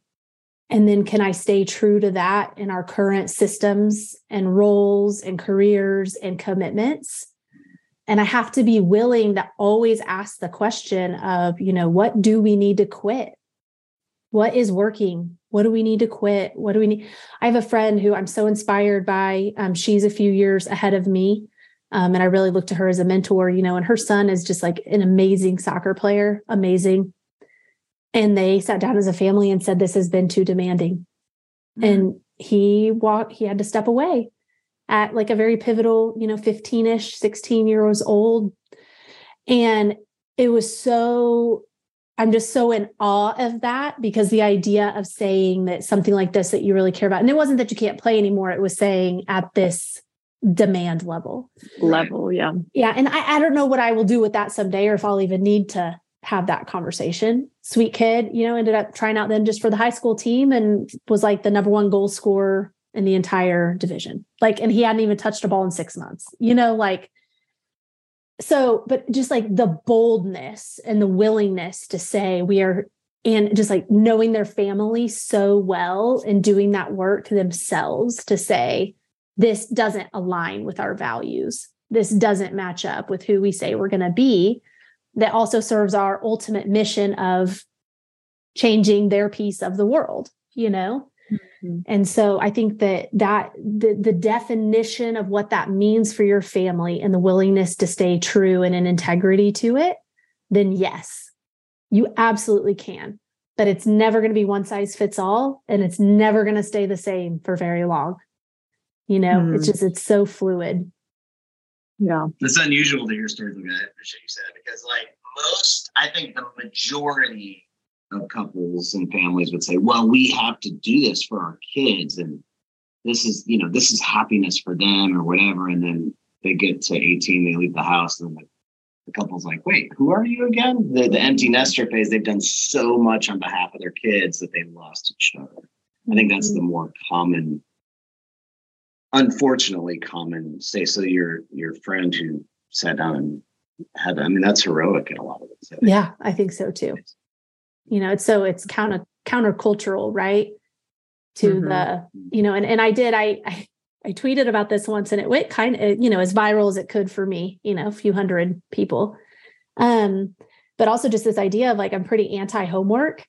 and then can I stay true to that in our current systems and roles and careers and commitments? And I have to be willing to always ask the question of, you know, what do we need to quit? What is working? What do we need to quit? What do we need? I have a friend who I'm so inspired by. Um, she's a few years ahead of me. Um, and I really look to her as a mentor, you know, and her son is just like an amazing soccer player, amazing and they sat down as a family and said this has been too demanding mm-hmm. and he walked he had to step away at like a very pivotal, you know, 15 ish, 16 years old. And it was so, I'm just so in awe of that because the idea of saying that something like this that you really care about, and it wasn't that you can't play anymore, it was saying at this demand level.
Level, yeah.
Yeah. And I, I don't know what I will do with that someday or if I'll even need to have that conversation. Sweet kid, you know, ended up trying out then just for the high school team and was like the number one goal scorer in the entire division. Like, and he hadn't even touched a ball in six months, you know, like, so, but just like the boldness and the willingness to say we are, and just like knowing their family so well and doing that work themselves to say, this doesn't align with our values. This doesn't match up with who we say we're going to be. That also serves our ultimate mission of changing their piece of the world, you know? Mm-hmm. And so I think that that the the definition of what that means for your family and the willingness to stay true and in integrity to it, then yes, you absolutely can. But it's never going to be one size fits all and it's never going to stay the same for very long. You know, mm. it's just it's so fluid.
Yeah.
It's unusual to hear stories like that. I appreciate you said it because like most, I think the majority of couples and families would say, well, we have to do this for our kids and this is, you know, this is happiness for them or whatever. And then they get to 18, they leave the house and the, the couple's like, wait, who are you again? The, the empty nester phase, they've done so much on behalf of their kids that they've lost each other. I think that's the mm-hmm. more common unfortunately common say so your your friend who sat down and had i mean that's heroic in a lot of
ways yeah i think so too you know it's so it's counter countercultural right to mm-hmm. the you know and and i did I, I i tweeted about this once and it went kind of you know as viral as it could for me you know a few hundred people um but also just this idea of like i'm pretty anti homework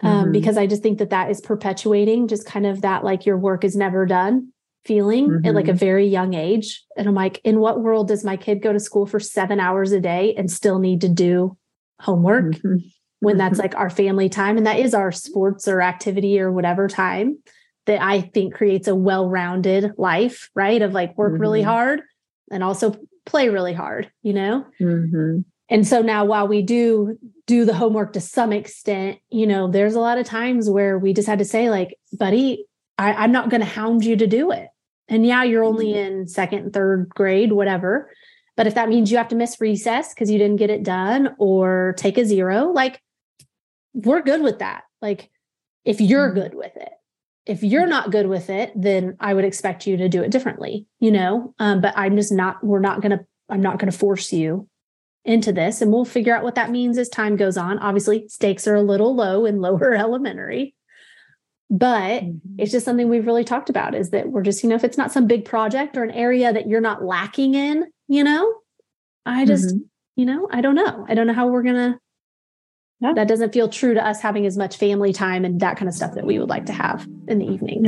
um, mm-hmm. because I just think that that is perpetuating just kind of that like your work is never done feeling mm-hmm. at like a mm-hmm. very young age. And I'm like, in what world does my kid go to school for seven hours a day and still need to do homework mm-hmm. When that's mm-hmm. like our family time? And that is our sports or activity or whatever time that I think creates a well rounded life, right? Of like work really mm-hmm. hard and also play really hard, you know?
Mm-hmm.
And so now while we do do the homework to some extent, you know, there's a lot of times where we just had to say, like, buddy, I, I'm not going to hound you to do it. And yeah, you're only mm-hmm. in second, third grade, whatever. But if that means you have to miss recess because you didn't get it done or take a zero, like we're good with that. Like if you're mm-hmm. good with it. If you're not good with it, then I would expect you to do it differently, you know? Um, but I'm just not, we're not going to, I'm not going to force you into this. And we'll figure out what that means as time goes on. Obviously, stakes are a little low in lower [LAUGHS] elementary but mm-hmm. it's just something we've really talked about is that we're just you know if it's not some big project or an area that you're not lacking in you know i just mm-hmm. you know i don't know i don't know how we're gonna yeah. that doesn't feel true to us having as much family time and that kind of stuff that we would like to have in the evenings.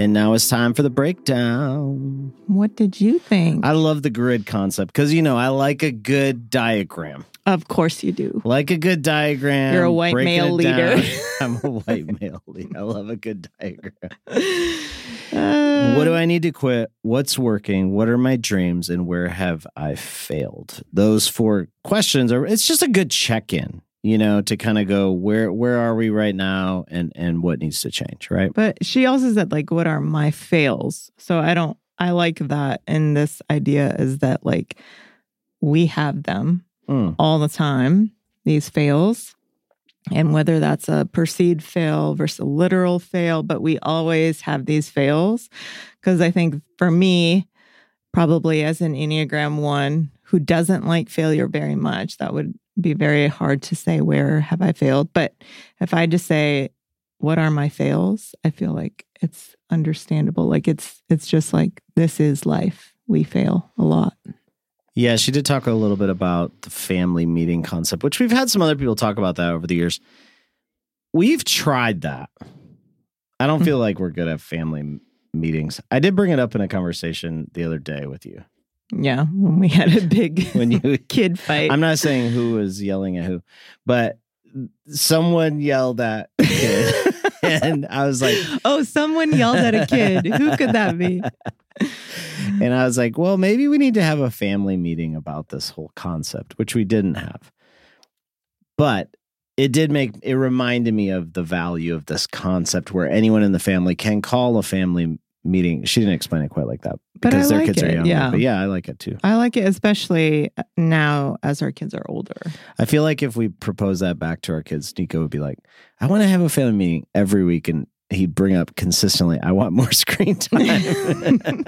And now it's time for the breakdown.
What did you think?
I love the grid concept because, you know, I like a good diagram.
Of course you do.
Like a good diagram.
You're a white male leader. [LAUGHS]
I'm a white male leader. I love a good diagram. [LAUGHS] Uh, what do I need to quit? What's working? What are my dreams? And where have I failed? Those four questions are, it's just a good check in you know to kind of go where where are we right now and and what needs to change right?
But she also said like what are my fails? So i don't i like that. And this idea is that like we have them mm. all the time these fails. And whether that's a perceived fail versus a literal fail but we always have these fails. Because i think for me probably as an enneagram 1 who doesn't like failure very much that would be very hard to say where have I failed. But if I just say, what are my fails? I feel like it's understandable. Like it's it's just like this is life. We fail a lot.
Yeah, she did talk a little bit about the family meeting concept, which we've had some other people talk about that over the years. We've tried that. I don't mm-hmm. feel like we're good at family meetings. I did bring it up in a conversation the other day with you.
Yeah, when we had a big [LAUGHS] when you [LAUGHS] kid fight.
I'm not saying who was yelling at who, but
someone yelled at kid. [LAUGHS] and I was like,
Oh, someone yelled at a kid. Who could that be?
and I was like, Well, maybe we need to have a family meeting about this whole concept, which we didn't have. But it did make it reminded me of the value of this concept where anyone in the family can call a family meeting. She didn't explain it quite like that because their like kids it, are young. Yeah. But yeah, I like it too.
I like it, especially now as our kids are older.
I feel like if we propose that back to our kids, Nico would be like, I want to have a family meeting every week. And he'd bring up consistently, I want more [LAUGHS] screen time. [LAUGHS]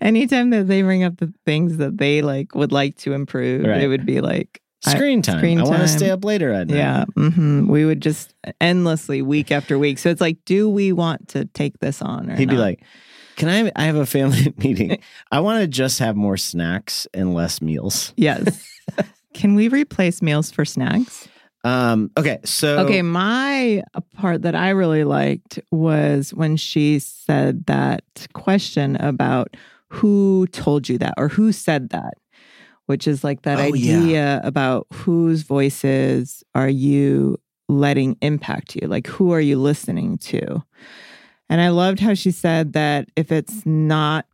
Anytime that they bring up the things that they like would like to improve, right. it would be like,
Screen time. Screen I want to stay up later at night.
Yeah. Mm-hmm. We would just endlessly week after week. So it's like, do we want to take this on?
He'd
not?
be like, can I? I have a family [LAUGHS] meeting. I want to just have more snacks and less meals.
Yes. [LAUGHS] can we replace meals for snacks?
Um, okay, so
okay, my part that I really liked was when she said that question about who told you that or who said that which is like that oh, idea yeah. about whose voices are you letting impact you? Like, who are you listening to? And I loved how she said that if it's not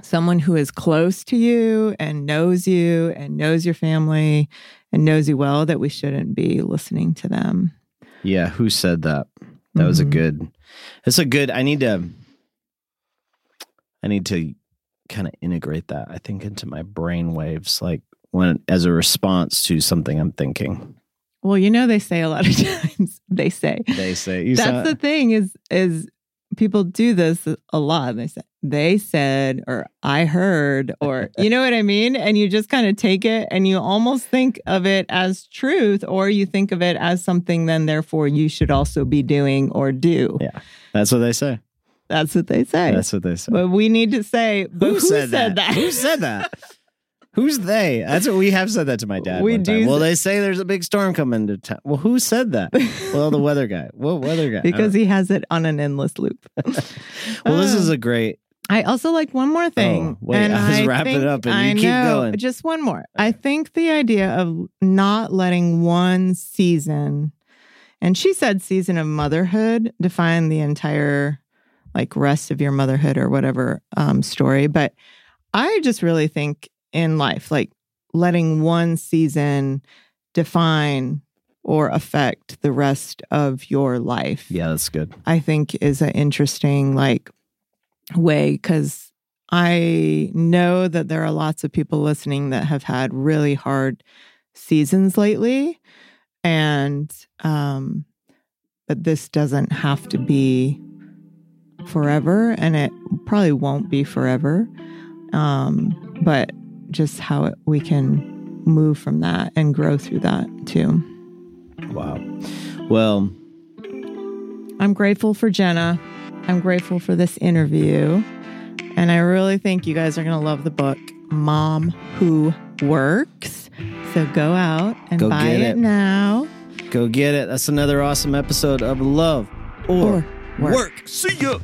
someone who is close to you and knows you and knows your family and knows you well, that we shouldn't be listening to them.
Yeah. Who said that? That mm-hmm. was a mm-hmm. good, it's a good, I need to, I need to kind of integrate that, I think, into my brain waves, like when as a response to something I'm thinking.
Well, you know, they say a lot of [LAUGHS] times, they say,
they say,
that's the thing is, is people do this a lot. They say, they said, or I heard, or [LAUGHS] you know what I mean? And you just kind of take it and you almost think of it as truth, or you think of it as something then, therefore, you should also be doing or do.
Yeah. That's what they say.
That's what they say.
That's what they say.
But we need to say, who, who said, said, that? that?
who said that? Who's they? That's what we have said that to my dad. We do. Well, they say there's a big storm coming to town. Well, who said that? well, the weather guy. What weather guy?
Because he has it on an endless loop. [LAUGHS]
well, this is a um, great.
I also like one more thing.
Oh, wait, and I was I wrapping it up and I you keep know, going.
Just one more. I think the idea of not letting one season, and she said season of motherhood, define the entire like rest of your motherhood or whatever um, story. But I just really think in life, like letting one season define or affect the rest of your life.
Yeah, that's good.
I think is an interesting like way because I know that there are lots of people listening that have had really hard seasons lately. And um but this doesn't have to be forever, and it probably won't be forever. Um, but just how it, we can move from that and grow through that too.
Wow. Well,
I'm grateful for Jenna. I'm grateful for this interview. And I really think you guys are going to love the book, Mom Who Works. So go out and go buy it. it. now.
Go get it. That's another awesome episode of Love or, or work. work. See ya.